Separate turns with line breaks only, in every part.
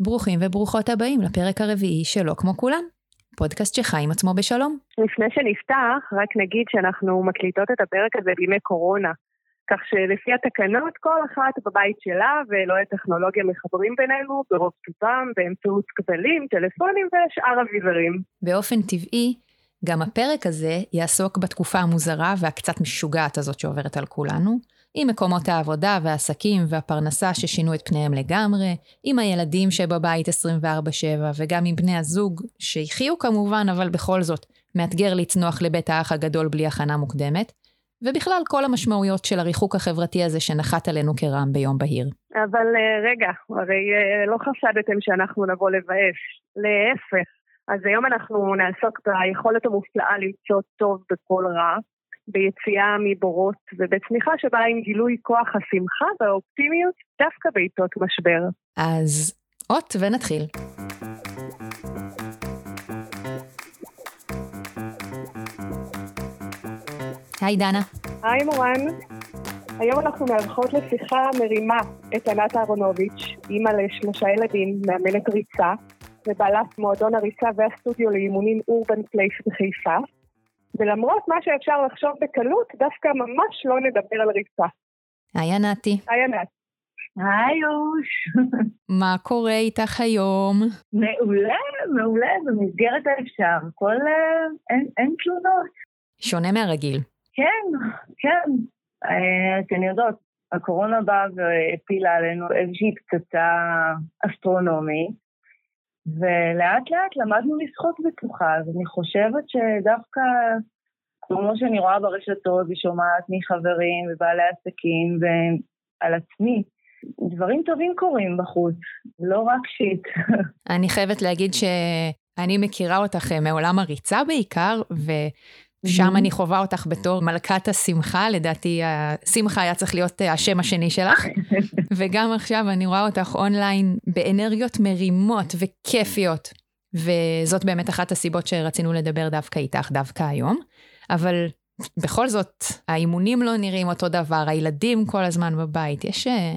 ברוכים וברוכות הבאים לפרק הרביעי שלו כמו כולם. פודקאסט שחי עם עצמו בשלום.
לפני שנפתח, רק נגיד שאנחנו מקליטות את הפרק הזה בימי קורונה. כך שלפי התקנות, כל אחת בבית שלה ואלוהי טכנולוגיה מחברים בינינו ברוב טובם, באמצעות כבלים, טלפונים ושאר אביזרים.
באופן טבעי, גם הפרק הזה יעסוק בתקופה המוזרה והקצת משוגעת הזאת שעוברת על כולנו, עם מקומות העבודה והעסקים והפרנסה ששינו את פניהם לגמרי, עם הילדים שבבית 24/7 וגם עם בני הזוג, שהחיו כמובן, אבל בכל זאת, מאתגר לצנוח לבית האח הגדול בלי הכנה מוקדמת, ובכלל כל המשמעויות של הריחוק החברתי הזה שנחת עלינו כרעם ביום בהיר.
אבל אה, רגע, הרי אה, לא חשדתם שאנחנו נבוא לבאס, להפך. אז היום אנחנו נעסוק ביכולת המופלאה למצוא טוב בכל רע, ביציאה מבורות ובצמיחה שבאה עם גילוי כוח השמחה והאופטימיות דווקא בעיתות משבר.
אז אות ונתחיל. היי דנה.
היי מורן. היום אנחנו מארחות לשיחה מרימה את ענת אהרונוביץ', אימא לשלושה ילדים, מאמנת ריצה, ובעלת מועדון הריצה והסטודיו לאימונים Urban Place בחיפה. ולמרות מה שאפשר לחשוב בקלות, דווקא ממש לא נדבר על ריצה.
היי ענתי.
היי ענת.
היי אוש.
מה קורה איתך היום?
מעולה, מעולה, במסגרת האפשר. כל... אה, אין, אין תלונות.
שונה מהרגיל.
כן, כן. אה, אתן יודעות, הקורונה באה והפילה עלינו איזושהי פצצה אסטרונומית, ולאט לאט למדנו לשחות בטוחה, אז אני חושבת שדווקא, כמו שאני רואה ברשתות ושומעת מחברים ובעלי עסקים ועל עצמי, דברים טובים קורים בחוץ, לא רק שיט.
אני חייבת להגיד שאני מכירה אותך אה, מעולם הריצה בעיקר, ו... שם אני חווה אותך בתור מלכת השמחה, לדעתי השמחה היה צריך להיות אה, השם השני שלך. וגם עכשיו אני רואה אותך אונליין באנרגיות מרימות וכיפיות. וזאת באמת אחת הסיבות שרצינו לדבר דווקא איתך, דווקא היום. אבל בכל זאת, האימונים לא נראים אותו דבר, הילדים כל הזמן בבית, יש אה,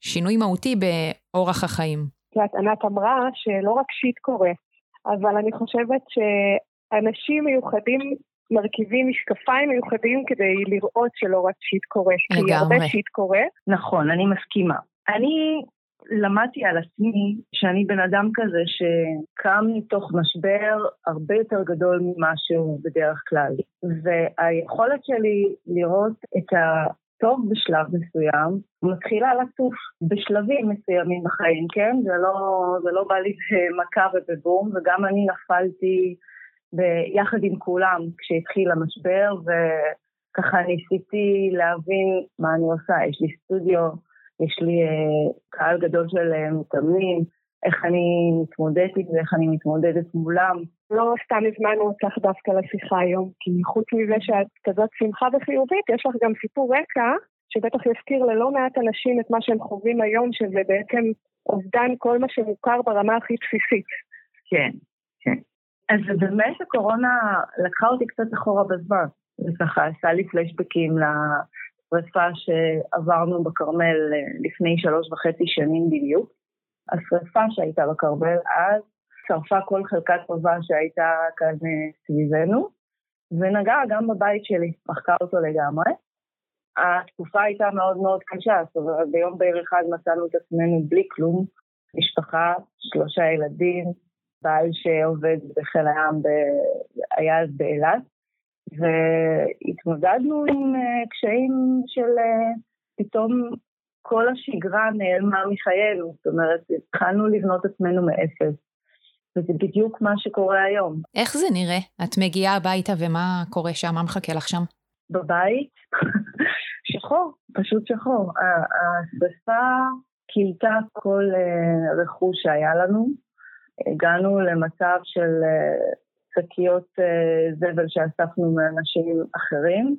שינוי מהותי באורח החיים.
את יודעת, ענת אמרה שלא רק שיט קורה, אבל אני חושבת שאנשים מיוחדים מרכיבים משקפיים מיוחדים כדי לראות שלא רק שיט קורה.
לגמרי. כי
הרבה שיט קורה.
נכון, אני מסכימה. אני למדתי על עצמי שאני בן אדם כזה שקם מתוך משבר הרבה יותר גדול ממה שהוא בדרך כלל. והיכולת שלי לראות את הטוב בשלב מסוים מתחילה לצוף בשלבים מסוימים בחיים, כן? זה לא, זה לא בא לי במכה ובבום, וגם אני נפלתי ביחד עם כולם כשהתחיל המשבר, וככה ניסיתי להבין מה אני עושה. יש לי סטודיו, יש לי uh, קהל גדול של uh, מתאמנים, איך אני מתמודדת עם זה, איך אני מתמודדת מולם.
לא סתם הזמנו אותך דווקא לשיחה היום, כי חוץ מזה שאת כזאת שמחה וחיובית, יש לך גם סיפור רקע, שבטח יזכיר ללא מעט אנשים את מה שהם חווים היום, שזה בעצם אובדן כל מה שמוכר ברמה הכי בסיסית.
כן, כן. אז באמת הקורונה לקחה אותי קצת אחורה בזמן, וככה עשה לי פלשבקים לשרפה שעברנו בכרמל אה, לפני שלוש וחצי שנים בדיוק. השרפה שהייתה בכרמל אז שרפה כל חלקה טובה שהייתה כאן אה, סביבנו, ונגעה גם בבית שלי, מחקה אותו לגמרי. התקופה הייתה מאוד מאוד קשה, זאת אומרת ביום בהיר אחד מצאנו את עצמנו בלי כלום, משפחה, שלושה ילדים, בעל שעובד בחיל הים, ב... היה אז באילת, והתמודדנו עם uh, קשיים של uh, פתאום כל השגרה נעלמה מחיינו, זאת אומרת, התחלנו לבנות עצמנו מאפס. וזה בדיוק מה שקורה היום.
איך זה נראה? את מגיעה הביתה ומה קורה שם? מה מחכה לך שם?
בבית? שחור, פשוט שחור. השרפה כילתה כל uh, רכוש שהיה לנו, הגענו למצב של אה, שקיות אה, זבל שאספנו מאנשים אחרים,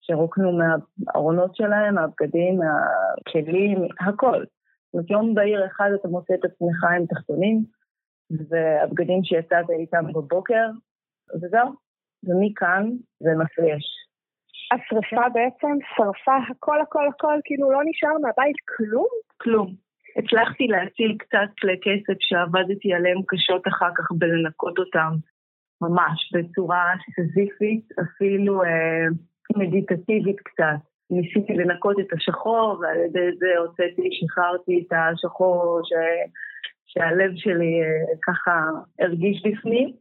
שרוקנו מהארונות שלהם, מהבגדים, מהכלים, הכל. זאת אומרת, יום בהיר אחד אתה מוצא את עצמך עם תחתונים, והבגדים שיצאת איתם בבוקר, וזהו. ומכאן זה מפריש.
השרפה בעצם שרפה הכל הכל הכל, כאילו לא נשאר מהבית כלום?
כלום. הצלחתי להציל קצת כלי כסף שעבדתי עליהם קשות אחר כך בלנקות אותם ממש בצורה סזיפית, אפילו אה, מדיטטיבית קצת. ניסיתי לנקות את השחור, ועל ידי זה הוצאתי, שחררתי את השחור ש... שהלב שלי אה, ככה הרגיש בפנים.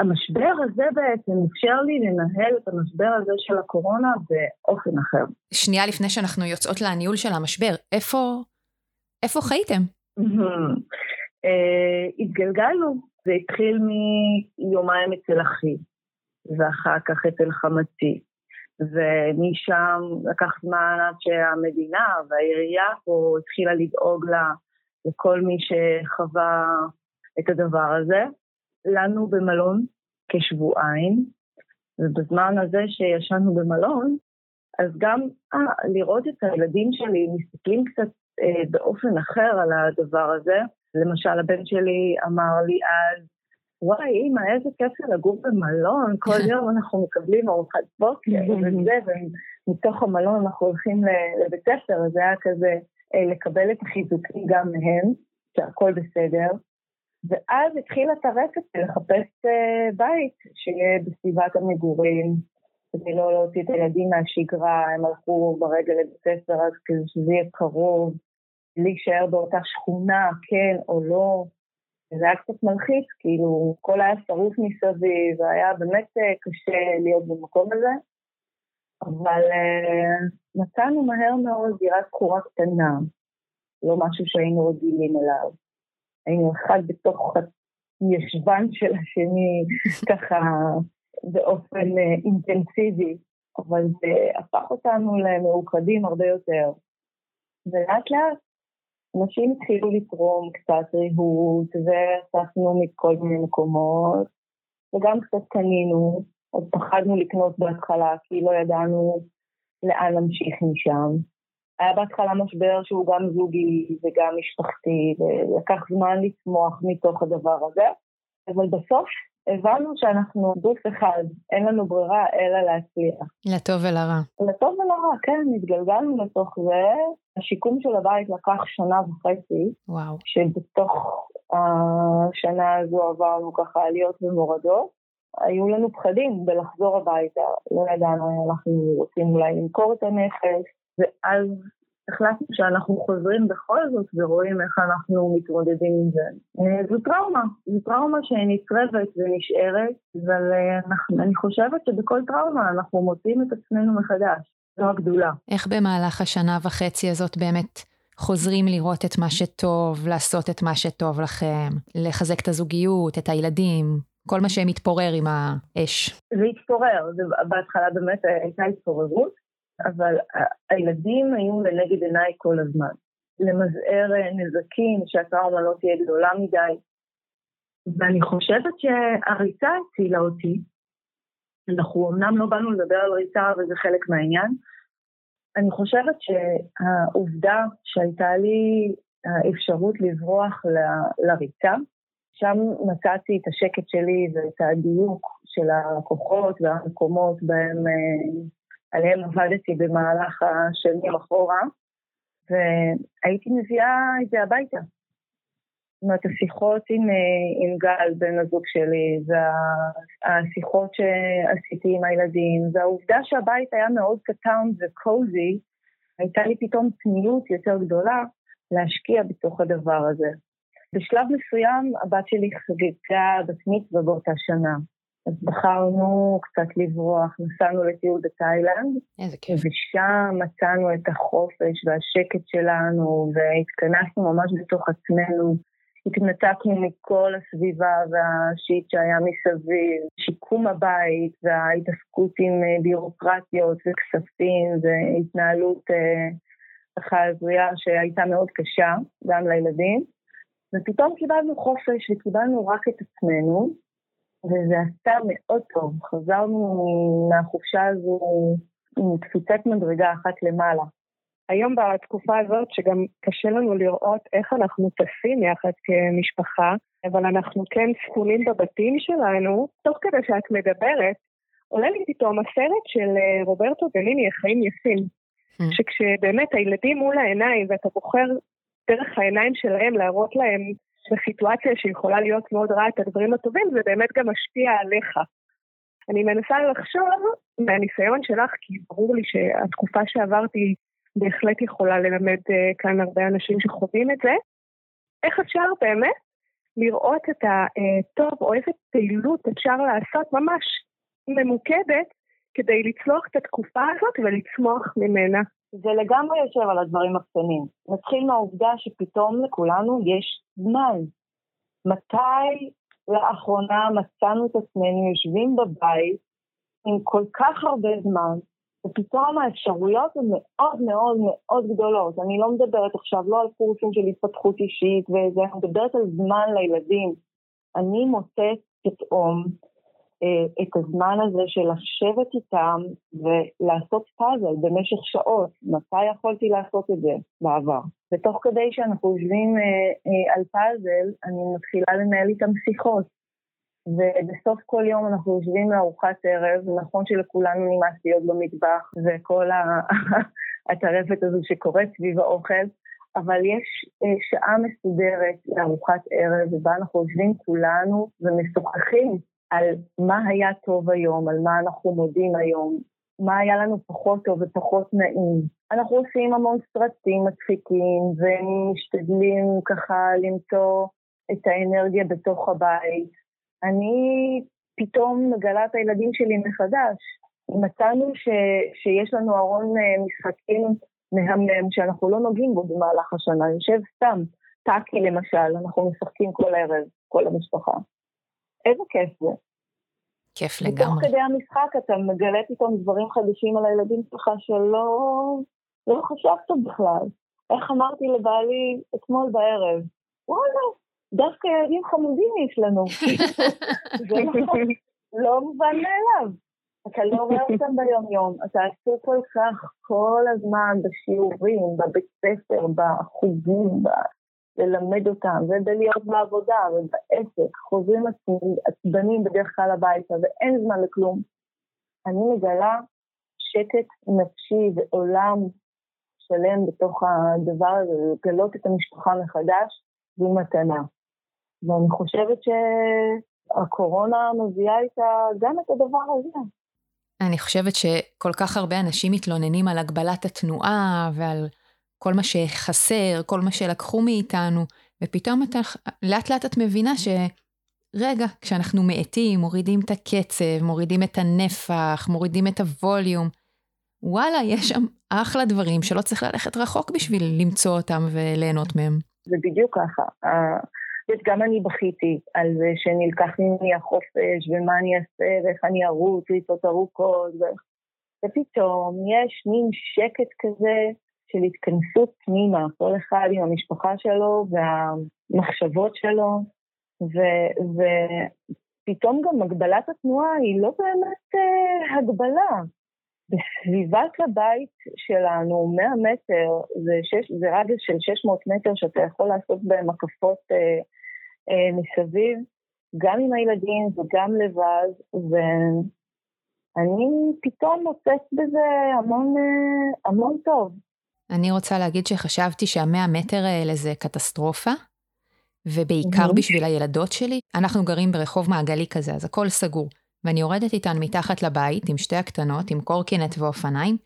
המשבר הזה בעצם אפשר לי לנהל את המשבר הזה של הקורונה באופן אחר.
שנייה לפני שאנחנו יוצאות לניהול של המשבר, איפה, איפה חייתם?
אה, התגלגלנו, זה התחיל מיומיים אצל אחי, ואחר כך אצל חמתי. ומשם לקח זמן עד שהמדינה והעירייה פה התחילה לדאוג לה, לכל מי שחווה את הדבר הזה. לנו במלון כשבועיים, ובזמן הזה שישנו במלון, אז גם אה, לראות את הילדים שלי מסתכלים קצת באופן אחר על הדבר הזה. למשל, הבן שלי אמר לי אז, וואי, אימא, איזה כיף לגור במלון, כל יום אנחנו מקבלים ארוחת בוקר וזה, ומתוך המלון אנחנו הולכים לבית ספר, אז זה היה כזה אה, לקבל את החיזוקים גם מהם, שהכל בסדר. ואז התחילה טרפת לחפש אה, בית שיהיה בסביבת המגורים, כדי לא להוציא את הילדים מהשגרה, הם הלכו ברגל לבית ספר, אז כדי שזה יהיה קרוב, להישאר באותה שכונה, כן או לא. זה היה קצת מלחיץ, כאילו, הכל היה שרוף מסביב, והיה באמת אה, קשה להיות במקום הזה. אבל uh, מצאנו מהר מאוד דירת קורה קטנה, לא משהו שהיינו רגילים אליו. היינו אחד בתוך ישבן של השני, ככה באופן uh, אינטנסיבי, אבל זה הפך אותנו למאוחדים הרבה יותר. ולאט לאט אנשים התחילו לתרום קצת ריהוט, ואספנו מכל מיני מקומות, וגם קצת קנינו, עוד פחדנו לקנות בהתחלה, כי לא ידענו לאן להמשיך משם. היה בהתחלה משבר שהוא גם זוגי וגם משפחתי, ולקח זמן לצמוח מתוך הדבר הזה, אבל בסוף הבנו שאנחנו גוף אחד, אין לנו ברירה אלא להצליח.
לטוב ולרע.
לטוב ולרע, כן, התגלגלנו לתוך זה. השיקום של הבית לקח שנה וחצי.
וואו.
שבתוך השנה הזו עברנו ככה עליות ומורדות. היו לנו פחדים בלחזור הביתה, לא ידענו, אנחנו רוצים אולי למכור את הנכס, ואז החלטנו שאנחנו חוזרים בכל זאת ורואים איך אנחנו מתמודדים עם זה. אה, זו טראומה, זו טראומה שנצרבת ונשארת, אבל אה, אני חושבת שבכל טראומה אנחנו מוצאים את עצמנו מחדש. זו הגדולה.
איך במהלך השנה וחצי הזאת באמת חוזרים לראות את מה שטוב, לעשות את מה שטוב לכם, לחזק את הזוגיות, את הילדים, כל מה שמתפורר עם האש?
זה התפורר, בהתחלה באמת הייתה התפוררות. אבל הילדים היו לנגד עיניי כל הזמן. למזער אה, נזקים, שהטראומה לא תהיה גדולה מדי. ואני חושבת שהריצה הצילה אותי. אנחנו אמנם לא באנו לדבר על ריצה, אבל זה חלק מהעניין. אני חושבת שהעובדה שהייתה לי האפשרות לברוח ל, לריצה, שם מצאתי את השקט שלי ואת הדיוק של הכוחות והמקומות בהם אה, עליהם עבדתי במהלך השנים אחורה, והייתי מביאה את זה הביתה. זאת אומרת, השיחות עם, אה, עם גל, בן הזוג שלי, והשיחות שעשיתי עם הילדים, והעובדה שהבית היה מאוד קטן וקוזי, הייתה לי פתאום פניות יותר גדולה להשקיע בתוך הדבר הזה. בשלב מסוים הבת שלי חגגה בת מצווה באותה שנה. אז בחרנו קצת לברוח, נסענו לטיול בתאילנד.
איזה כיף.
ושם מצאנו את החופש והשקט שלנו, והתכנסנו ממש בתוך עצמנו. התנתקנו מכל הסביבה והשיט שהיה מסביב, שיקום הבית וההתעסקות עם אה, ביורוקרטיות וכספים והתנהלות אה, ככה הזויה שהייתה מאוד קשה, גם לילדים. ופתאום קיבלנו חופש וקיבלנו רק את עצמנו, וזה עשה מאוד טוב. חזרנו מהחופשה הזו עם קפיצת מדרגה אחת למעלה.
היום בתקופה הזאת, שגם קשה לנו לראות איך אנחנו טסים יחד כמשפחה, אבל אנחנו כן ספונים בבתים שלנו, תוך כדי שאת מדברת, עולה לי פתאום הסרט של אה, רוברטו בניני, החיים יפים. Mm. שכשבאמת הילדים מול העיניים ואתה בוחר דרך העיניים שלהם, להראות להם בסיטואציה שיכולה להיות מאוד רעה את הדברים הטובים, זה באמת גם משפיע עליך. אני מנסה לחשוב מהניסיון שלך, כי ברור לי שהתקופה שעברתי בהחלט יכולה ללמד uh, כאן הרבה אנשים שחווים את זה. איך אפשר באמת לראות את הטוב או איזה פעילות אפשר לעשות ממש ממוקדת כדי לצלוח את התקופה הזאת ולצמוח ממנה.
זה לגמרי יושב על הדברים הקטנים. נתחיל מהעובדה שפתאום לכולנו יש זמן. מתי לאחרונה מצאנו את עצמנו יושבים בבית עם כל כך הרבה זמן, ופתאום האפשרויות הן מאוד מאוד מאוד גדולות. אני לא מדברת עכשיו לא על קורסים של התפתחות אישית וזה, אני מדברת על זמן לילדים. אני מוצאת פתאום את הזמן הזה של לשבת איתם ולעשות פאזל במשך שעות. מתי יכולתי לעשות את זה בעבר? ותוך כדי שאנחנו יושבים אה, אה, על פאזל, אני מתחילה לנהל איתם שיחות. ובסוף כל יום אנחנו יושבים לארוחת ערב, נכון שלכולנו נמאס להיות במטבח וכל הטרפת הזו שקורית סביב האוכל, אבל יש שעה מסודרת לארוחת ערב, ובה אנחנו יושבים כולנו ומשוחחים על מה היה טוב היום, על מה אנחנו מודים היום, מה היה לנו פחות טוב ופחות נעים. אנחנו עושים המון סרטים מצחיקים ומשתדלים ככה למצוא את האנרגיה בתוך הבית. אני פתאום מגלה את הילדים שלי מחדש. מצאנו ש, שיש לנו ארון אה, משחקים מהמם שאנחנו לא נוגעים בו במהלך השנה, יושב סתם. טאקי למשל, אנחנו משחקים כל ערב, כל המשפחה. איזה כיף זה.
כיף לגמרי.
ותוך כדי המשחק אתה מגלה פתאום דברים חדשים על הילדים שלך שלא לא חשבת בכלל. איך אמרתי לבעלי אתמול בערב, וואלה, דווקא ילדים חמודים יש לנו. זה לא, לא מובן מאליו. אתה לא רואה אותם ביום-יום, אתה עסוק כל כך כל הזמן בשיעורים, בבית ספר, בחוגים, ללמד אותם, ובלהיות בעבודה ובעסק, חוזרים עצבנים בדרך כלל הביתה ואין זמן לכלום. אני מגלה שקט נפשי ועולם שלם בתוך הדבר הזה, לגלות את המשפחה מחדש, זו מתנה. ואני חושבת שהקורונה מביאה איתה גם את הדבר הזה.
אני חושבת שכל כך הרבה אנשים מתלוננים על הגבלת התנועה ועל כל מה שחסר, כל מה שלקחו מאיתנו, ופתאום אתה, לאט לאט את מבינה שרגע, כשאנחנו מאטים, מורידים את הקצב, מורידים את הנפח, מורידים את הווליום, וואלה, יש שם אחלה דברים שלא צריך ללכת רחוק בשביל למצוא אותם וליהנות מהם.
זה בדיוק ככה. גם אני בכיתי על זה שנלקח ממני החופש, ומה אני אעשה, ואיך אני ארוץ ריצות ארוכות, ו... ופתאום יש מין שקט כזה של התכנסות פנימה, כל אחד עם המשפחה שלו והמחשבות שלו, ופתאום גם הגבלת התנועה היא לא באמת uh, הגבלה. בסביבת הבית שלנו, 100 מטר, זה, שש, זה רדיוס של 600 מטר שאתה יכול לעשות בהם הקפות uh, uh, מסביב, גם עם הילדים וגם לבד, ואני פתאום מוצאת בזה המון, uh, המון טוב.
אני רוצה להגיד שחשבתי שהמאה מטר האלה זה קטסטרופה, ובעיקר בשביל הילדות שלי. אנחנו גרים ברחוב מעגלי כזה, אז הכל סגור. ואני יורדת איתן מתחת לבית עם שתי הקטנות, עם קורקינט ואופניים,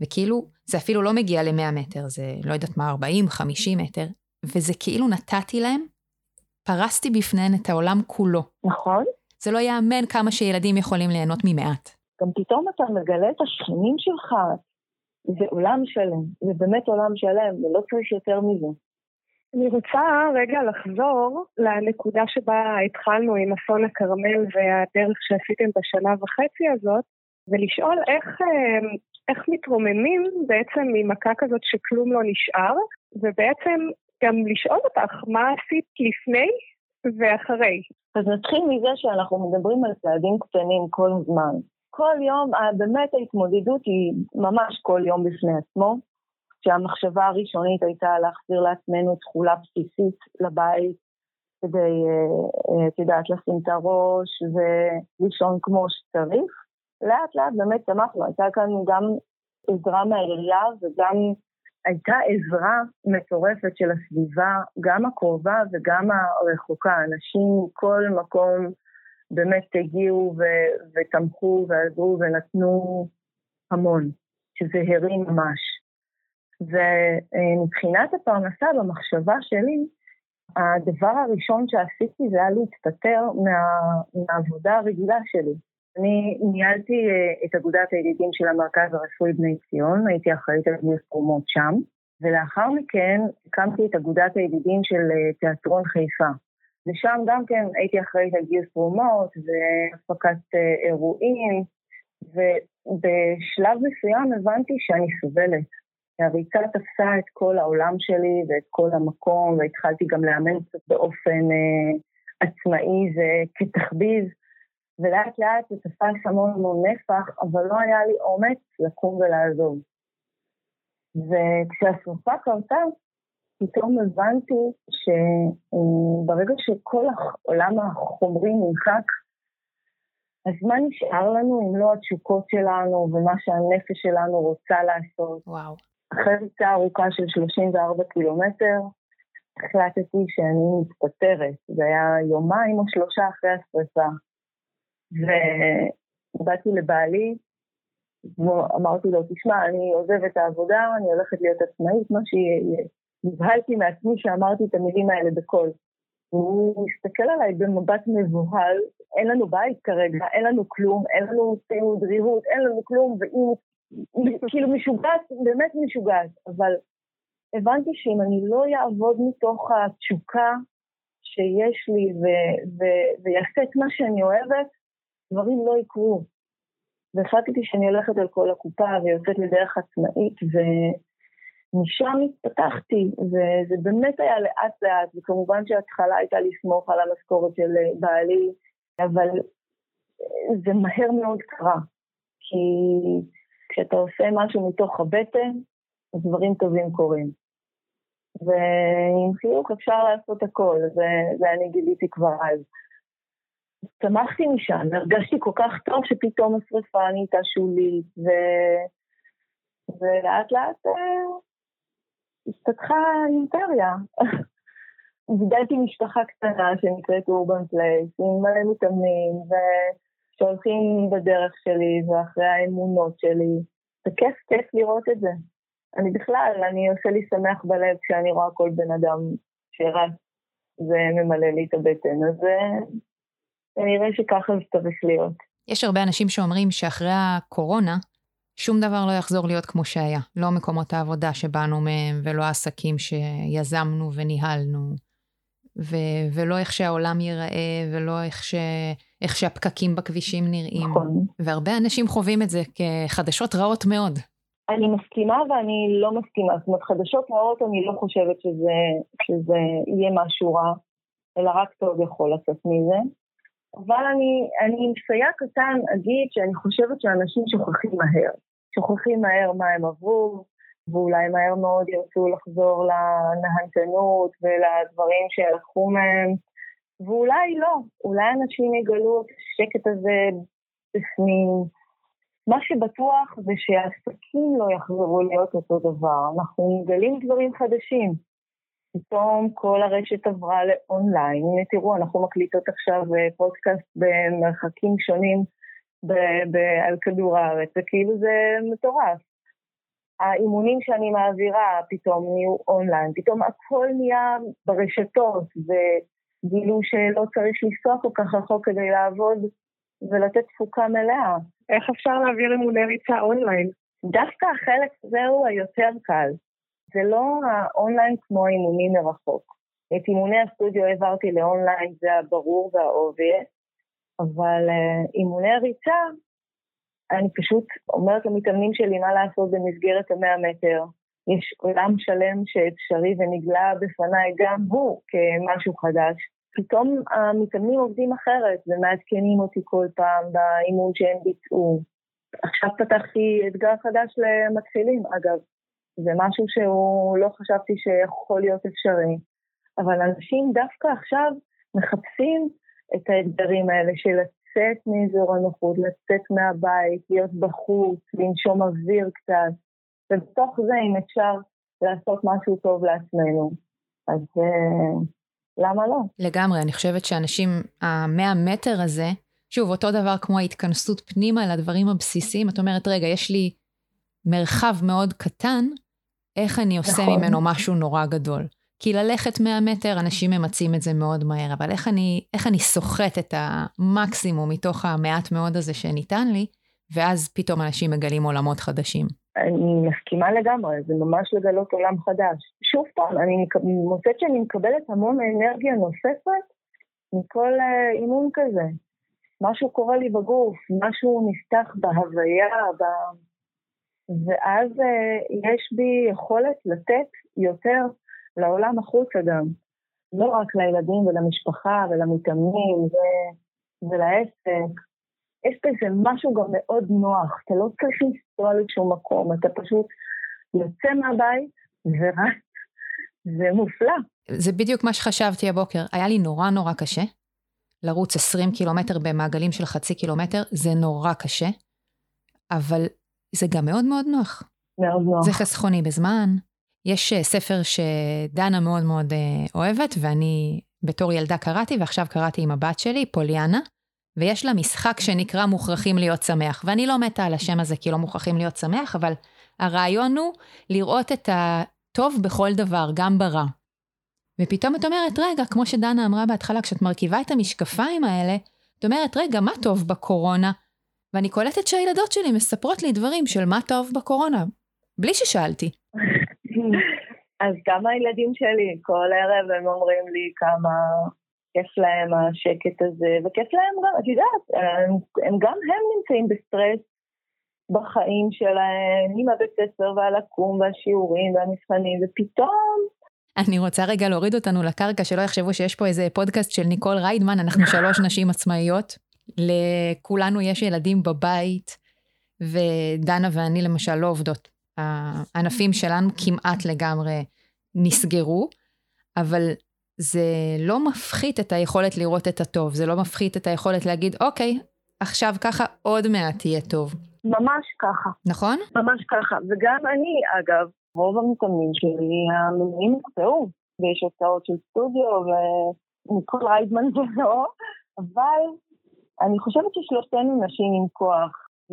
וכאילו, זה אפילו לא מגיע ל-100 מטר, זה לא יודעת מה, 40, 50 מטר, וזה כאילו נתתי להם, פרסתי בפניהן את העולם כולו.
נכון.
זה לא יאמן כמה שילדים יכולים ליהנות ממעט.
גם פתאום אתה מגלה את השכנים שלך, זה עולם שלם, זה באמת עולם שלם, ולא צריך יותר מזה.
אני רוצה רגע לחזור לנקודה שבה התחלנו עם אסון הכרמל והדרך שעשיתם בשנה וחצי הזאת, ולשאול איך, אה, איך מתרוממים בעצם ממכה כזאת שכלום לא נשאר, ובעצם גם לשאול אותך מה עשית לפני ואחרי.
אז נתחיל מזה שאנחנו מדברים על צעדים קטנים כל זמן. כל יום, באמת ההתמודדות היא ממש כל יום בפני עצמו, שהמחשבה הראשונית הייתה להחזיר לעצמנו תכולה בסיסית לבית, כדי, אה, את יודעת, לשים את הראש ולישון כמו שצריך. לאט לאט באמת צמחנו, הייתה כאן גם עזרה מהעירייה וגם הייתה עזרה מטורפת של הסביבה, גם הקרובה וגם הרחוקה. אנשים מכל מקום באמת הגיעו ו- ותמכו ועזרו ונתנו המון, שזה הרים ממש. ומבחינת הפרנסה, במחשבה שלי, הדבר הראשון שעשיתי זה היה להסתתר מה, מהעבודה הרגילה שלי. אני ניהלתי אה, את אגודת הידידים של המרכז הרפואי בני ציון, הייתי אחראית על גיוס תרומות שם, ולאחר מכן הקמתי את אגודת הידידים של אה, תיאטרון חיפה. ושם גם כן הייתי אחראית על גיוס תרומות והפקת אה, אירועים, ובשלב מסוים הבנתי שאני סובלת. הריצה תפסה את כל העולם שלי ואת כל המקום, והתחלתי גם לאמן קצת באופן אה, עצמאי וכתחביב, ולאט לאט זה תפס המון המון נפח, אבל לא היה לי אומץ לקום ולעזוב. וכשהשרפה קרתה, פתאום הבנתי שברגע שכל עולם החומרי נמחק, אז מה נשאר לנו אם לא התשוקות שלנו ומה שהנפש שלנו רוצה לעשות?
וואו.
אחרי ריצה ארוכה של 34 קילומטר, החלטתי שאני מתפטרת. זה היה יומיים או שלושה אחרי השרפה. ובאתי לבעלי, ואמרתי לו, תשמע, אני עוזבת את העבודה, אני הולכת להיות עצמאית, מה שיהיה. נבהלתי מעצמי שאמרתי את המילים האלה בקול. והוא מסתכל עליי במבט מבוהל, אין לנו בית כרגע, אין לנו כלום, אין לנו ציוד ריהוט, אין לנו כלום, והיא כאילו משוגעת, באמת משוגעת, אבל הבנתי שאם אני לא אעבוד מתוך התשוקה שיש לי ויעשה את מה שאני אוהבת, דברים לא יקרו. והחלטתי שאני הולכת על כל הקופה ויוצאת לדרך עצמאית, ומשם התפתחתי, וזה באמת היה לאט לאט, וכמובן שההתחלה הייתה לסמוך על המשכורת של בעלי, אבל זה מהר מאוד קרה, כי כשאתה עושה משהו מתוך הבטן, אז דברים טובים קורים. ועם חיוך אפשר לעשות הכל, זה, זה אני גיליתי כבר אז. צמחתי משם, הרגשתי כל כך טוב שפתאום השרפה נהייתה שולית, ו... ולאט לאט אה, התפתחה אימפריה. גידלתי משפחה קטנה שנקראת Urban Place, עם מלא מתאמנים, ו... שהולכים בדרך שלי ואחרי האמונות שלי. זה כיף, כיף לראות את זה. אני בכלל, אני עושה לי שמח בלב כשאני רואה כל בן אדם שרץ, זה ממלא לי את הבטן, אז כנראה שככה זה צריך להיות.
יש הרבה אנשים שאומרים שאחרי הקורונה, שום דבר לא יחזור להיות כמו שהיה. לא מקומות העבודה שבאנו מהם, ולא העסקים שיזמנו וניהלנו, ו- ולא איך שהעולם ייראה, ולא איך ש... איך שהפקקים בכבישים נראים.
נכון.
והרבה אנשים חווים את זה כחדשות רעות מאוד.
אני מסכימה ואני לא מסכימה. זאת אומרת, חדשות רעות אני לא חושבת שזה, שזה יהיה משהו רע, אלא רק טוב יכול לצאת מזה. אבל אני, אני עם סייע קטן אגיד שאני חושבת שאנשים שוכחים מהר. שוכחים מהר מה הם עברו, ואולי מהר מאוד ירצו לחזור לנהנתנות ולדברים שלקחו מהם. ואולי לא, אולי אנשים יגלו את השקט הזה בפנים. מה שבטוח זה שהעסקים לא יחזרו להיות אותו דבר, אנחנו מגלים דברים חדשים. פתאום כל הרשת עברה לאונליין. הנה תראו, אנחנו מקליטות עכשיו אה, פודקאסט במרחקים שונים על כדור הארץ, וכאילו זה מטורף. האימונים שאני מעבירה פתאום נהיו אונליין, פתאום הכל נהיה ברשתות, ו- גילו שלא צריך לנסוע כל כך רחוק כדי לעבוד ולתת תפוקה מלאה.
איך אפשר להעביר אימוני ריצה אונליין?
דווקא החלק הזה הוא היותר קל. זה לא האונליין כמו האימונים מרחוק. את אימוני הסטודיו העברתי לאונליין, זה הברור וה obvious, אבל uh, אימוני הריצה, אני פשוט אומרת למתאמנים שלי מה לעשות במסגרת המאה מטר. יש עולם שלם שאפשרי ונגלה בפניי גם הוא כמשהו חדש. פתאום המתאמנים עובדים אחרת ומעדכנים אותי כל פעם באימון שהם ביצעו. עכשיו פתחתי אתגר חדש למתחילים, אגב. זה משהו שהוא לא חשבתי שיכול להיות אפשרי. אבל אנשים דווקא עכשיו מחפשים את האתגרים האלה של לצאת מאזור הנוחות, לצאת מהבית, להיות בחוץ, לנשום אוויר קצת. ובתוך זה, אם אפשר לעשות משהו טוב לעצמנו. אז uh, למה לא?
לגמרי, אני חושבת שאנשים, המאה מטר הזה, שוב, אותו דבר כמו ההתכנסות פנימה לדברים הבסיסיים, את אומרת, רגע, יש לי מרחב מאוד קטן, איך אני עושה נכון. ממנו משהו נורא גדול. כי ללכת 100 מטר, אנשים ממצים את זה מאוד מהר, אבל איך אני, איך אני סוחט את המקסימום מתוך המעט מאוד הזה שניתן לי, ואז פתאום אנשים מגלים עולמות חדשים.
אני מסכימה לגמרי, זה ממש לגלות עולם חדש. שוב פעם, אני מוצאת שאני מקבלת המון אנרגיה נוספת מכל אה, אימון כזה. משהו קורה לי בגוף, משהו נפתח בהוויה, ב... ואז אה, יש בי יכולת לתת יותר לעולם החוצה גם. לא רק לילדים ולמשפחה ולמתאמנים ו... ולעסק. יש בזה משהו גם מאוד נוח, אתה לא צריך לנסוע לשום מקום, אתה פשוט יוצא מהבית ורץ, זה מופלא.
זה בדיוק מה שחשבתי הבוקר. היה לי נורא נורא קשה לרוץ 20 קילומטר במעגלים של חצי קילומטר, זה נורא קשה, אבל זה גם מאוד מאוד נוח.
מאוד נוח.
זה חסכוני בזמן. יש אה, ספר שדנה מאוד מאוד אה, אוהבת, ואני בתור ילדה קראתי, ועכשיו קראתי עם הבת שלי, פוליאנה, ויש לה משחק שנקרא מוכרחים להיות שמח. ואני לא מתה על השם הזה כי לא מוכרחים להיות שמח, אבל הרעיון הוא לראות את הטוב בכל דבר, גם ברע. ופתאום את אומרת, רגע, כמו שדנה אמרה בהתחלה, כשאת מרכיבה את המשקפיים האלה, את אומרת, רגע, מה טוב בקורונה? ואני קולטת שהילדות שלי מספרות לי דברים של מה טוב בקורונה, בלי ששאלתי.
אז גם הילדים שלי, כל ערב הם אומרים לי כמה כיף להם השקט הזה, וכיף להם גם, את יודעת, הם, הם גם הם נמצאים בסטרס בחיים שלהם, עם הבית ספר והלקום והשיעורים והמבחנים, ופתאום...
אני רוצה רגע להוריד אותנו לקרקע, שלא יחשבו שיש פה איזה פודקאסט של ניקול ריידמן, אנחנו שלוש נשים עצמאיות, לכולנו יש ילדים בבית, ודנה ואני למשל לא עובדות. הענפים שלנו כמעט לגמרי נסגרו, אבל זה לא מפחית את היכולת לראות את הטוב, זה לא מפחית את היכולת להגיד, אוקיי, עכשיו ככה עוד מעט יהיה טוב.
ממש ככה.
נכון?
ממש ככה, וגם אני, אגב, רוב המתאמנים שלי, המנויים נקטעו, ויש הוצאות של סטודיו, ומכל ריידמן ולא, אבל אני חושבת ששלושתנו נשים עם כוח.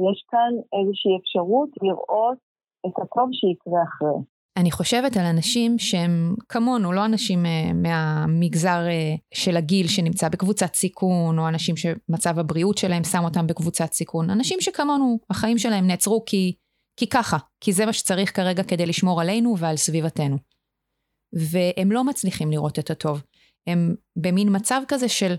יש כאן איזושהי אפשרות לראות את הטוב שיקרה אחרי.
אני חושבת על אנשים שהם כמונו, לא אנשים uh, מהמגזר uh, של הגיל שנמצא בקבוצת סיכון, או אנשים שמצב הבריאות שלהם שם אותם בקבוצת סיכון. אנשים שכמונו, החיים שלהם נעצרו כי, כי ככה, כי זה מה שצריך כרגע כדי לשמור עלינו ועל סביבתנו. והם לא מצליחים לראות את הטוב. הם במין מצב כזה של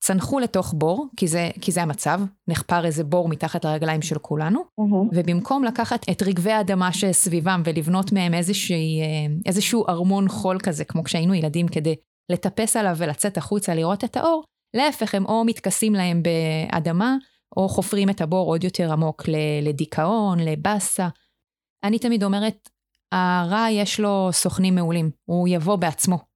צנחו לתוך בור, כי זה, כי זה המצב, נחפר איזה בור מתחת לרגליים של כולנו, mm-hmm. ובמקום לקחת את רגבי האדמה שסביבם ולבנות מהם איזושהי, אה, איזשהו ארמון חול כזה, כמו כשהיינו ילדים, כדי לטפס עליו ולצאת החוצה לראות את האור, להפך, הם או מתכסים להם באדמה, או חופרים את הבור עוד יותר עמוק לדיכאון, לבאסה. אני תמיד אומרת, הרע יש לו סוכנים מעולים, הוא יבוא בעצמו.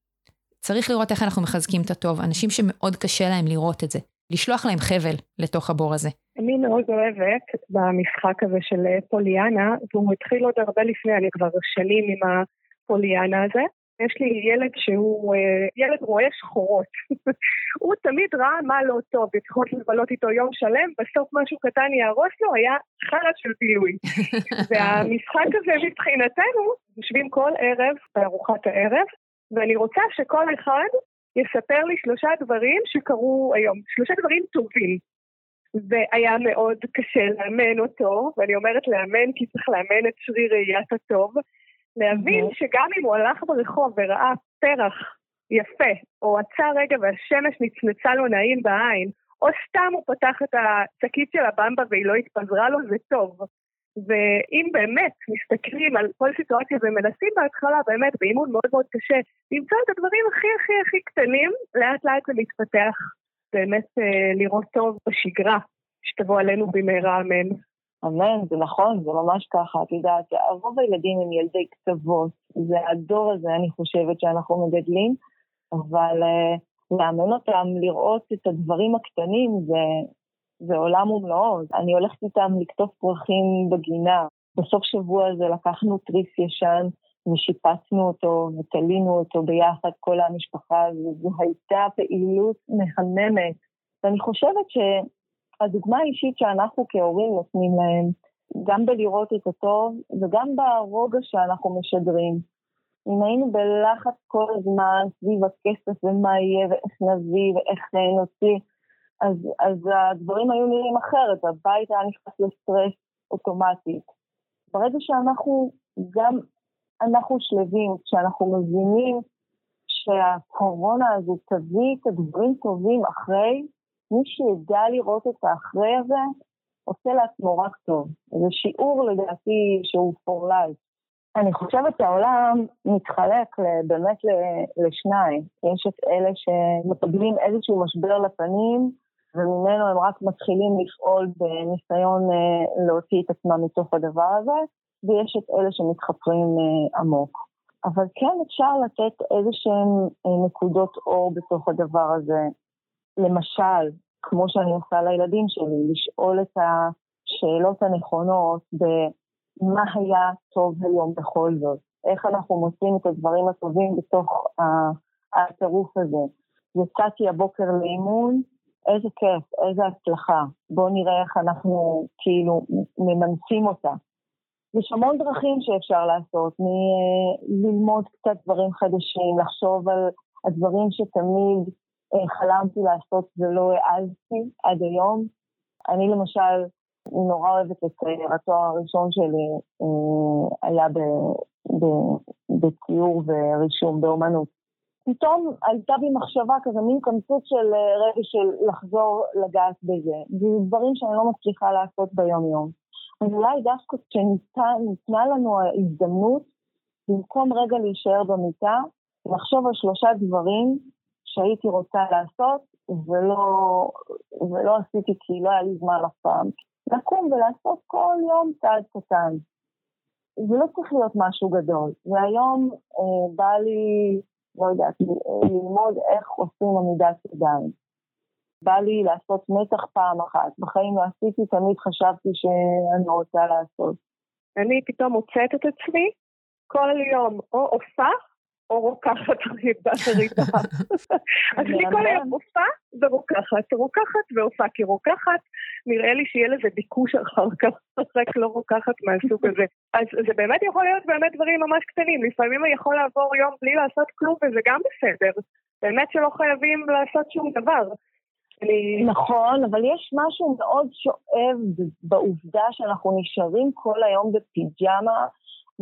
צריך לראות איך אנחנו מחזקים את הטוב. אנשים שמאוד קשה להם לראות את זה. לשלוח להם חבל לתוך הבור הזה.
אני מאוד אוהבת במשחק הזה של פוליאנה, והוא התחיל עוד הרבה לפני, אני כבר שנים עם הפוליאנה הזה. יש לי ילד שהוא אה, ילד רואה שחורות. הוא תמיד ראה מה לא טוב, יכולת לבלות איתו יום שלם, בסוף משהו קטן יהרוס לו, היה חרא של בילוי. והמשחק הזה מבחינתנו, יושבים כל ערב בארוחת הערב, ואני רוצה שכל אחד יספר לי שלושה דברים שקרו היום, שלושה דברים טובים. והיה מאוד קשה לאמן אותו, ואני אומרת לאמן כי צריך לאמן את שריר ראיית הטוב, להבין mm-hmm. שגם אם הוא הלך ברחוב וראה פרח יפה, או עצר רגע והשמש נצנצה לו נעים בעין, או סתם הוא פתח את השקית של הבמבה והיא לא התפזרה לו, זה טוב. ואם באמת מסתכלים על כל סיטואציה ומנסים בהתחלה באמת באימון מאוד מאוד קשה למצוא את הדברים הכי הכי הכי קטנים, לאט לאט זה מתפתח באמת אה, לראות טוב בשגרה שתבוא עלינו במהרה אמן.
אמן, זה נכון, זה ממש ככה, את יודעת, רוב הילדים הם ילדי קצוות, זה הדור הזה, אני חושבת שאנחנו מגדלים, אבל uh, לאמן אותם לראות את הדברים הקטנים זה, זה עולם ומלואו. אני הולכת איתם לקטוף פרחים בגינה. בסוף שבוע הזה לקחנו תריס ישן ושיפצנו אותו ותלינו אותו ביחד, כל המשפחה, וזו הייתה פעילות מהממת. ואני חושבת שהדוגמה האישית שאנחנו כהורים נותנים להם, גם בלראות את הטוב וגם ברוגע שאנחנו משדרים. אם היינו בלחץ כל הזמן סביב הכסף ומה יהיה ואיך נביא ואיך נוציא, אז, אז הדברים היו נראים אחרת, הבית היה נכנס לסטרס אוטומטית. ברגע שאנחנו גם אנחנו שלווים, כשאנחנו מבינים שהקורונה הזו תביא את הדברים טובים אחרי, מי שידע לראות את האחרי הזה, עושה לעצמו רק טוב. זה שיעור לדעתי שהוא for life. אני חושבת שהעולם מתחלק באמת לשניים. יש את אלה שמקבלים איזשהו משבר לפנים, וממנו הם רק מתחילים לפעול בניסיון אה, להוציא את עצמם מתוך הדבר הזה, ויש את אלה שמתחפרים אה, עמוק. אבל כן אפשר לתת איזה שהן אה, נקודות אור בתוך הדבר הזה. למשל, כמו שאני עושה לילדים שלי, לשאול את השאלות הנכונות במה היה טוב היום בכל זאת, איך אנחנו מוצאים את הדברים הטובים בתוך הטירוף הזה. יצאתי הבוקר לאימון, איזה כיף, איזה הצלחה. בואו נראה איך אנחנו כאילו ממנפים אותה. יש המון דרכים שאפשר לעשות, מללמוד קצת דברים חדשים, לחשוב על הדברים שתמיד אה, חלמתי לעשות ולא העזתי עד היום. אני למשל נורא אוהבת לצייר, התואר הראשון שלי אה, היה בציור ורישום באומנות. פתאום עלתה בי מחשבה כזה, מין קמצוץ של אה, רגע של לחזור לגעת בזה. זה דברים שאני לא מצליחה לעשות ביום-יום. אז אולי דווקא כשניתנה לנו ההזדמנות, במקום רגע להישאר במיטה, לחשוב על שלושה דברים שהייתי רוצה לעשות, ולא, ולא עשיתי כי לא היה לי זמן אף פעם. לקום ולעשות כל יום צעד קטן. זה לא צריך להיות משהו גדול. והיום אה, בא לי, לא יודעת, ללמוד איך עושים עמידת ידיים. בא לי לעשות מתח פעם אחת. בחיים לא עשיתי, תמיד חשבתי שאני רוצה לעשות.
אני פתאום מוצאת את עצמי כל יום או עושה או רוקחת בריבה. אז אני כל היום עושה ורוקחת, רוקחת ועושה כי רוקחת, נראה לי שיהיה לזה ביקוש אחר כך, רק לא רוקחת מהסוג הזה. אז זה באמת יכול להיות באמת דברים ממש קטנים, לפעמים אני יכול לעבור יום בלי לעשות כלום וזה גם בסדר. באמת שלא חייבים לעשות שום דבר.
אני... נכון, אבל יש משהו מאוד שואב בעובדה שאנחנו נשארים כל היום בפיג'מה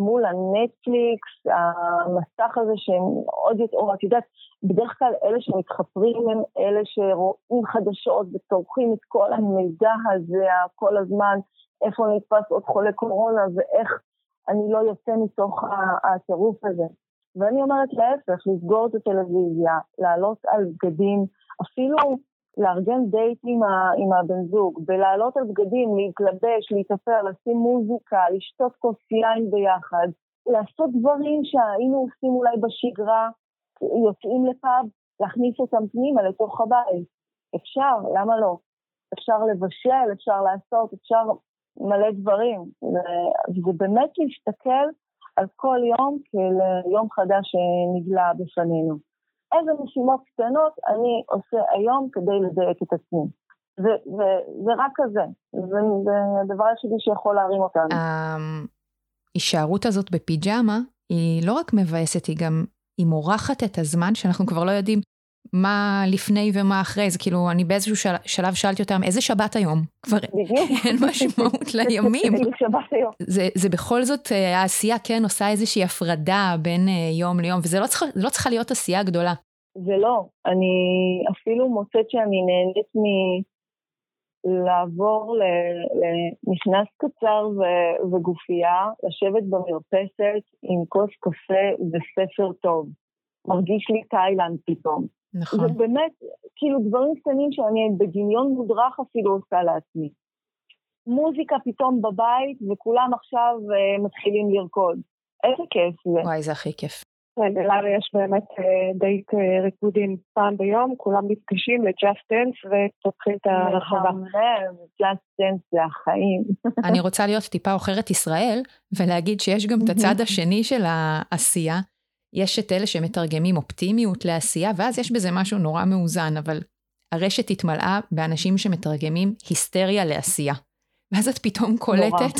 מול הנטפליקס, המסך הזה שהם עוד יותר, את יודעת, בדרך כלל אלה שמתחפרים הם אלה שרואים חדשות וצורכים את כל המידע הזה כל הזמן, איפה נתפס עוד חולה קורונה ואיך אני לא יוצא מתוך הטירוף הזה. ואני אומרת להפך, לסגור את הטלוויזיה, לעלות על בגדים, אפילו לארגן דייט עם, ה, עם הבן זוג, בלעלות על בגדים, להתלבש, להתאפר, לשים מוזיקה, לשתות כוס יין ביחד, לעשות דברים שהיינו עושים אולי בשגרה, יוצאים לפאב, להכניס אותם פנימה לתוך הבית. אפשר, למה לא? אפשר לבשל, אפשר לעשות, אפשר מלא דברים. וזה באמת להסתכל על כל יום כאל יום חדש שנגלה בפנינו. איזה משימות קטנות אני עושה היום כדי לדייק את עצמי. וזה רק כזה, זה, זה הדבר היחידי שיכול להרים אותנו.
ההישארות הזאת בפיג'מה היא לא רק מבאסת, היא גם, היא מורחת את הזמן שאנחנו כבר לא יודעים מה לפני ומה אחרי, זה כאילו, אני באיזשהו של, שלב שאלתי אותם, איזה שבת היום? כבר אין משמעות לימים. זה, זה בכל זאת, אה, העשייה כן עושה איזושהי הפרדה בין אה, יום ליום, וזה לא, צריך, לא צריכה להיות עשייה גדולה.
זה לא, אני אפילו מוצאת שאני נהנית מ... לעבור למכנס קצר ו- וגופייה, לשבת במרפסת עם כוס קפה וספר טוב. מרגיש לי תאילנד פתאום.
נכון.
זה באמת, כאילו דברים קטנים שאני בדמיון מודרך אפילו עושה לעצמי. מוזיקה פתאום בבית וכולם עכשיו uh, מתחילים לרקוד. איזה כיף זה.
וואי, זה הכי כיף.
כן, אליו יש באמת אה, דייט אה, ריקודים פעם ביום, כולם נפגשים ל-Just Dance ופותחים את הרחבה.
Just Dance זה החיים.
אני רוצה להיות טיפה עוכרת ישראל, ולהגיד שיש גם את הצד השני של העשייה. יש את אלה שמתרגמים אופטימיות לעשייה, ואז יש בזה משהו נורא מאוזן, אבל הרשת התמלאה באנשים שמתרגמים היסטריה לעשייה. ואז את פתאום קולטת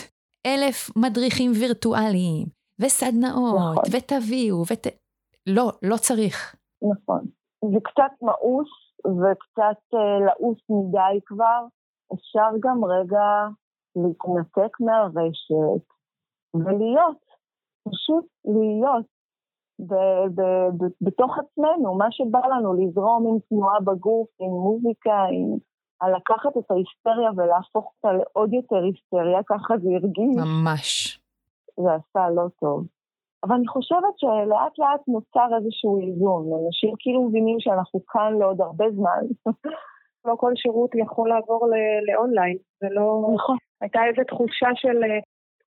אלף מדריכים וירטואליים, וסדנאות, נכון. ותביאו, ות... לא, לא צריך.
נכון. זה קצת מאוס וקצת uh, לעוס מדי כבר. אפשר גם רגע להתנתק מהרשת ולהיות, פשוט להיות ב- ב- ב- בתוך עצמנו, מה שבא לנו, לזרום עם תנועה בגוף, עם מוזיקה, עם... לקחת את ההיסטריה ולהפוך אותה לעוד יותר היסטריה, ככה זה הרגיש.
ממש.
זה עשה לא טוב. אבל אני חושבת שלאט לאט נוצר איזשהו איזון. אנשים כאילו מבינים שאנחנו כאן לעוד הרבה זמן.
לא כל שירות יכול לעבור לאונליין, זה לא...
נכון.
הייתה איזו תחושה של אה,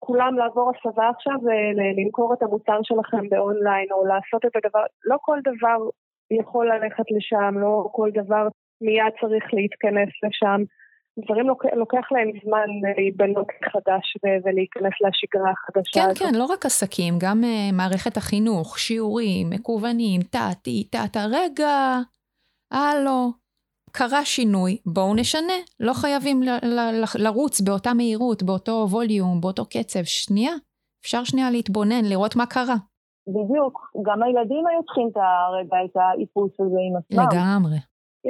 כולם לעבור הסבה עכשיו ולמכור את המוצר שלכם באונליין, או לעשות את הדבר, לא כל דבר יכול ללכת לשם, לא כל דבר מיד צריך להתכנס לשם. דברים לוק, לוקח להם זמן להיבנות מחדש ולהיכנס לשגרה החדשה
כן,
הזאת.
כן, לא רק עסקים, גם uh, מערכת החינוך, שיעורים, מקוונים, טה-טי, טה-טה, רגע, הלו, קרה שינוי, בואו נשנה. לא חייבים ל- ל- ל- לרוץ באותה מהירות, באותו ווליום, באותו קצב. שנייה, אפשר שנייה להתבונן, לראות מה קרה.
בדיוק, גם הילדים היו צריכים את הרגע, את האיפוס הזה עם עצמם.
לגמרי.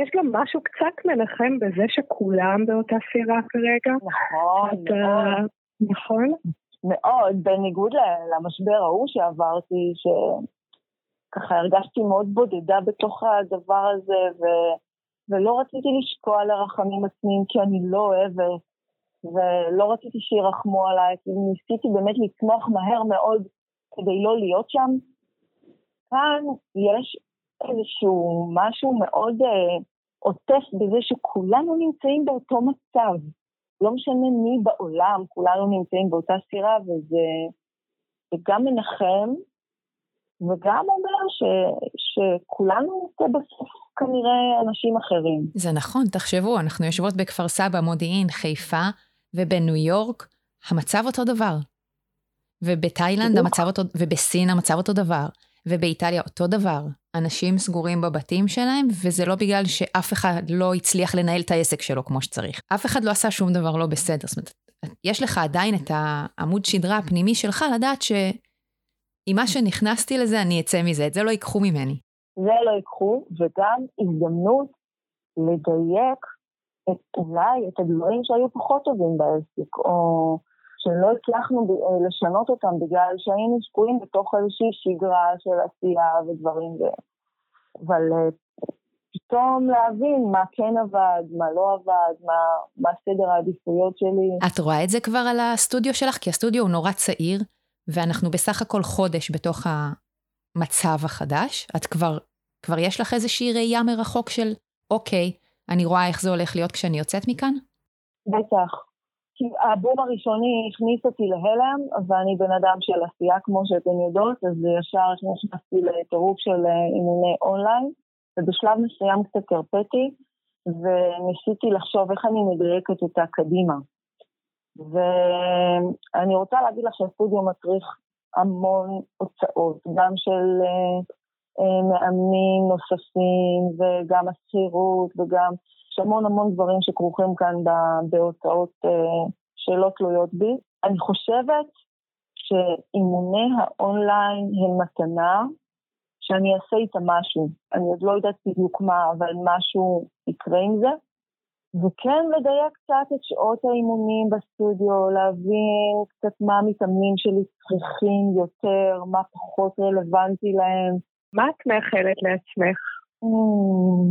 יש גם משהו קצת מנחם בזה שכולם באותה סירה כרגע.
נכון,
אתה...
מאוד.
נכון?
מאוד, בניגוד למשבר ההוא שעברתי, שככה הרגשתי מאוד בודדה בתוך הדבר הזה, ו... ולא רציתי לשקוע לרחמים עצמיים כי אני לא אוהבת, ולא רציתי שירחמו עליי, כי ניסיתי באמת לצמוח מהר מאוד כדי לא להיות שם. כאן יש איזשהו משהו מאוד אה, עוטף בזה שכולנו נמצאים באותו מצב. לא משנה מי בעולם, כולנו נמצאים באותה סירה, וזה גם מנחם, וגם אומר ש, שכולנו נמצא בסוף כנראה אנשים אחרים.
זה נכון, תחשבו, אנחנו יושבות בכפר סבא, מודיעין, חיפה, ובניו יורק, המצב אותו דבר. ובתאילנד המצב אותו, ובסין המצב אותו דבר, ובאיטליה אותו דבר. אנשים סגורים בבתים שלהם, וזה לא בגלל שאף אחד לא הצליח לנהל את העסק שלו כמו שצריך. אף אחד לא עשה שום דבר לא בסדר. זאת אומרת, יש לך עדיין את העמוד שדרה הפנימי שלך לדעת שעם מה שנכנסתי לזה, אני אצא מזה. את זה לא ייקחו ממני.
זה לא ייקחו, וגם הזדמנות לדייק את, אולי את הדברים שהיו פחות טובים בעסק, או שלא הצלחנו אה, לשנות אותם בגלל שהיינו שקועים בתוך איזושהי שגרה של עשייה ודברים, ו... אבל אה, פתאום להבין מה כן עבד, מה לא עבד, מה, מה סדר העדיפויות שלי.
את רואה את זה כבר על הסטודיו שלך? כי הסטודיו הוא נורא צעיר, ואנחנו בסך הכל חודש בתוך המצב החדש. את כבר, כבר יש לך איזושהי ראייה מרחוק של, אוקיי, אני רואה איך זה הולך להיות כשאני יוצאת מכאן?
בטח. כי הבום הראשוני הכניס אותי להלם, ואני בן אדם של עשייה, כמו שאתן יודעות, אז ישר נכנסתי לטירוף של אה, אימוני אונליין, ובשלב מסוים קצת הרפאתי, וניסיתי לחשוב איך אני מדייקת אותה קדימה. ואני רוצה להגיד לך שהסטודיו מצריך המון הוצאות, גם של אה, אה, מאמנים נוספים, וגם השכירות, וגם יש המון המון דברים שכרוכים כאן בהוצאות אה, שלא תלויות בי. אני חושבת שאימוני האונליין הם מתנה שאני אעשה איתה משהו. אני עוד לא יודעת בדיוק מה, אבל משהו יקרה עם זה. וכן לדייק קצת את שעות האימונים בסטודיו, להבין קצת מה המתאמנים שלי צריכים יותר, מה פחות רלוונטי להם.
מה את מאחלת לעצמך?
Mm.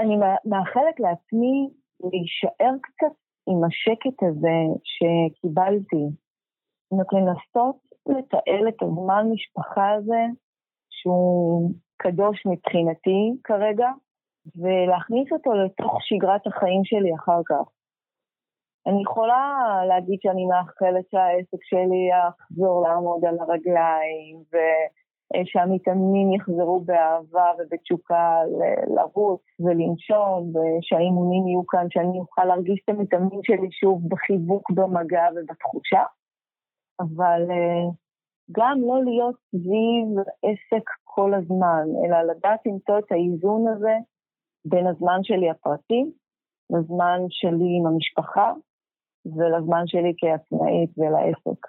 אני מאחלת לעצמי להישאר קצת עם השקט הזה שקיבלתי. לנסות לתעל את הזמן משפחה הזה, שהוא קדוש מבחינתי כרגע, ולהכניס אותו לתוך שגרת החיים שלי אחר כך. אני יכולה להגיד שאני מאחלת שהעסק שלי יחזור לעמוד על הרגליים, ו... אה, שהמתאמנים יחזרו באהבה ובתשוקה לרוץ ולנשום, ושהאימונים יהיו כאן, שאני אוכל להרגיש את המתאמנים שלי שוב בחיבוק במגע ובתחושה. אבל אה, גם לא להיות סביב עסק כל הזמן, אלא לדעת למצוא את האיזון הזה בין הזמן שלי הפרטי לזמן שלי עם המשפחה ולזמן שלי כעצמאית ולעסק.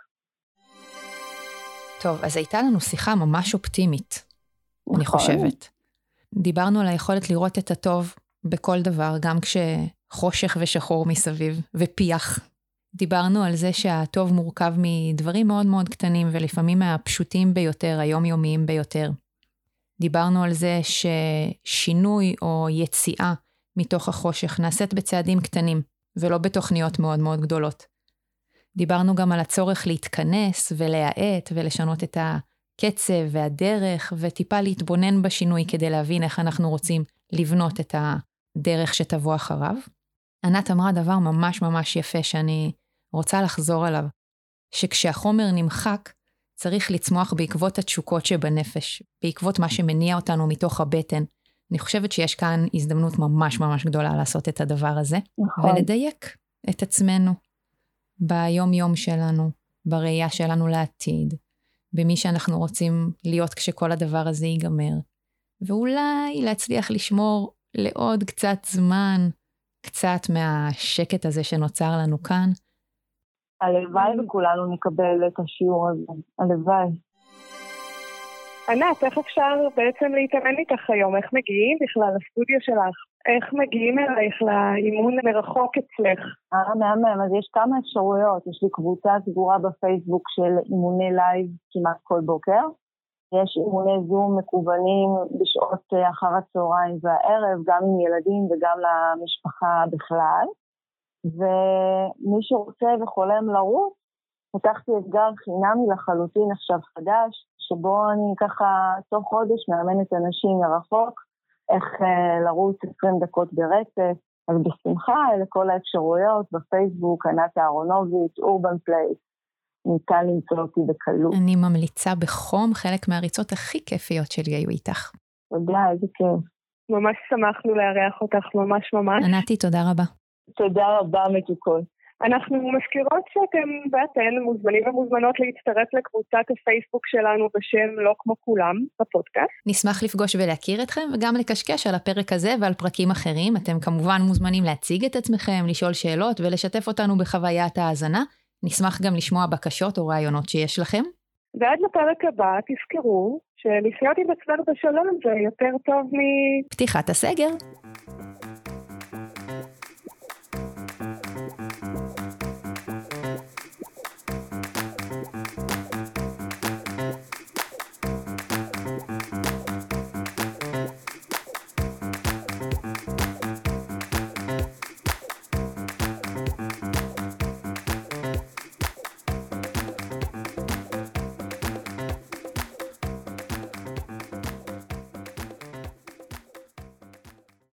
טוב, אז הייתה לנו שיחה ממש אופטימית, נכון. אני חושבת. דיברנו על היכולת לראות את הטוב בכל דבר, גם כשחושך ושחור מסביב, ופיח. דיברנו על זה שהטוב מורכב מדברים מאוד מאוד קטנים, ולפעמים מהפשוטים ביותר, היומיומיים ביותר. דיברנו על זה ששינוי או יציאה מתוך החושך נעשית בצעדים קטנים, ולא בתוכניות מאוד מאוד גדולות. דיברנו גם על הצורך להתכנס ולהאט ולשנות את הקצב והדרך, וטיפה להתבונן בשינוי כדי להבין איך אנחנו רוצים לבנות את הדרך שתבוא אחריו. ענת אמרה דבר ממש ממש יפה שאני רוצה לחזור עליו, שכשהחומר נמחק, צריך לצמוח בעקבות התשוקות שבנפש, בעקבות מה שמניע אותנו מתוך הבטן. אני חושבת שיש כאן הזדמנות ממש ממש גדולה לעשות את הדבר הזה, נכון. ולדייק את עצמנו ביום-יום שלנו, בראייה שלנו לעתיד, במי שאנחנו רוצים להיות כשכל הדבר הזה ייגמר, ואולי להצליח לשמור לעוד קצת זמן, קצת מהשקט הזה שנוצר לנו כאן.
הלוואי וכולנו נקבל את השיעור הזה, הלוואי.
ענת, איך אפשר בעצם להתאמן איתך היום? איך מגיעים בכלל לסטודיו שלך? איך מגיעים אלייך לאימון מרחוק אצלך?
אה, מהמם, אז יש כמה אפשרויות. יש לי קבוצה סגורה בפייסבוק של אימוני לייב כמעט כל בוקר. יש אימוני זום מקוונים בשעות אחר הצהריים והערב, גם עם ילדים וגם למשפחה בכלל. ומי שרוצה וחולם לרוץ, פתחתי אתגר חינמי לחלוטין עכשיו חדש, שבו אני ככה תוך חודש מאמנת אנשים מרחוק איך אה, לרוץ 20 דקות ברצף, אז בשמחה אלה כל האפשרויות בפייסבוק, ענת אהרונוביץ', Urban Place. ניתן למצוא אותי בקלות.
אני ממליצה בחום, חלק מהריצות הכי כיפיות שלי היו איתך.
תודה, איזה כיף.
ממש שמחנו לארח אותך, ממש ממש.
ענתי, תודה רבה.
תודה רבה, מתוקות.
אנחנו מזכירות שאתם ואתן מוזמנים ומוזמנות להצטרף לקבוצת הפייסבוק שלנו בשם לא כמו כולם, בפודקאסט.
נשמח לפגוש ולהכיר אתכם וגם לקשקש על הפרק הזה ועל פרקים אחרים. אתם כמובן מוזמנים להציג את עצמכם, לשאול שאלות ולשתף אותנו בחוויית ההאזנה. נשמח גם לשמוע בקשות או רעיונות שיש לכם.
ועד לפרק הבא תזכרו שלחיות עם עצמנו בשלום זה יותר טוב מ...
פתיחת הסגר.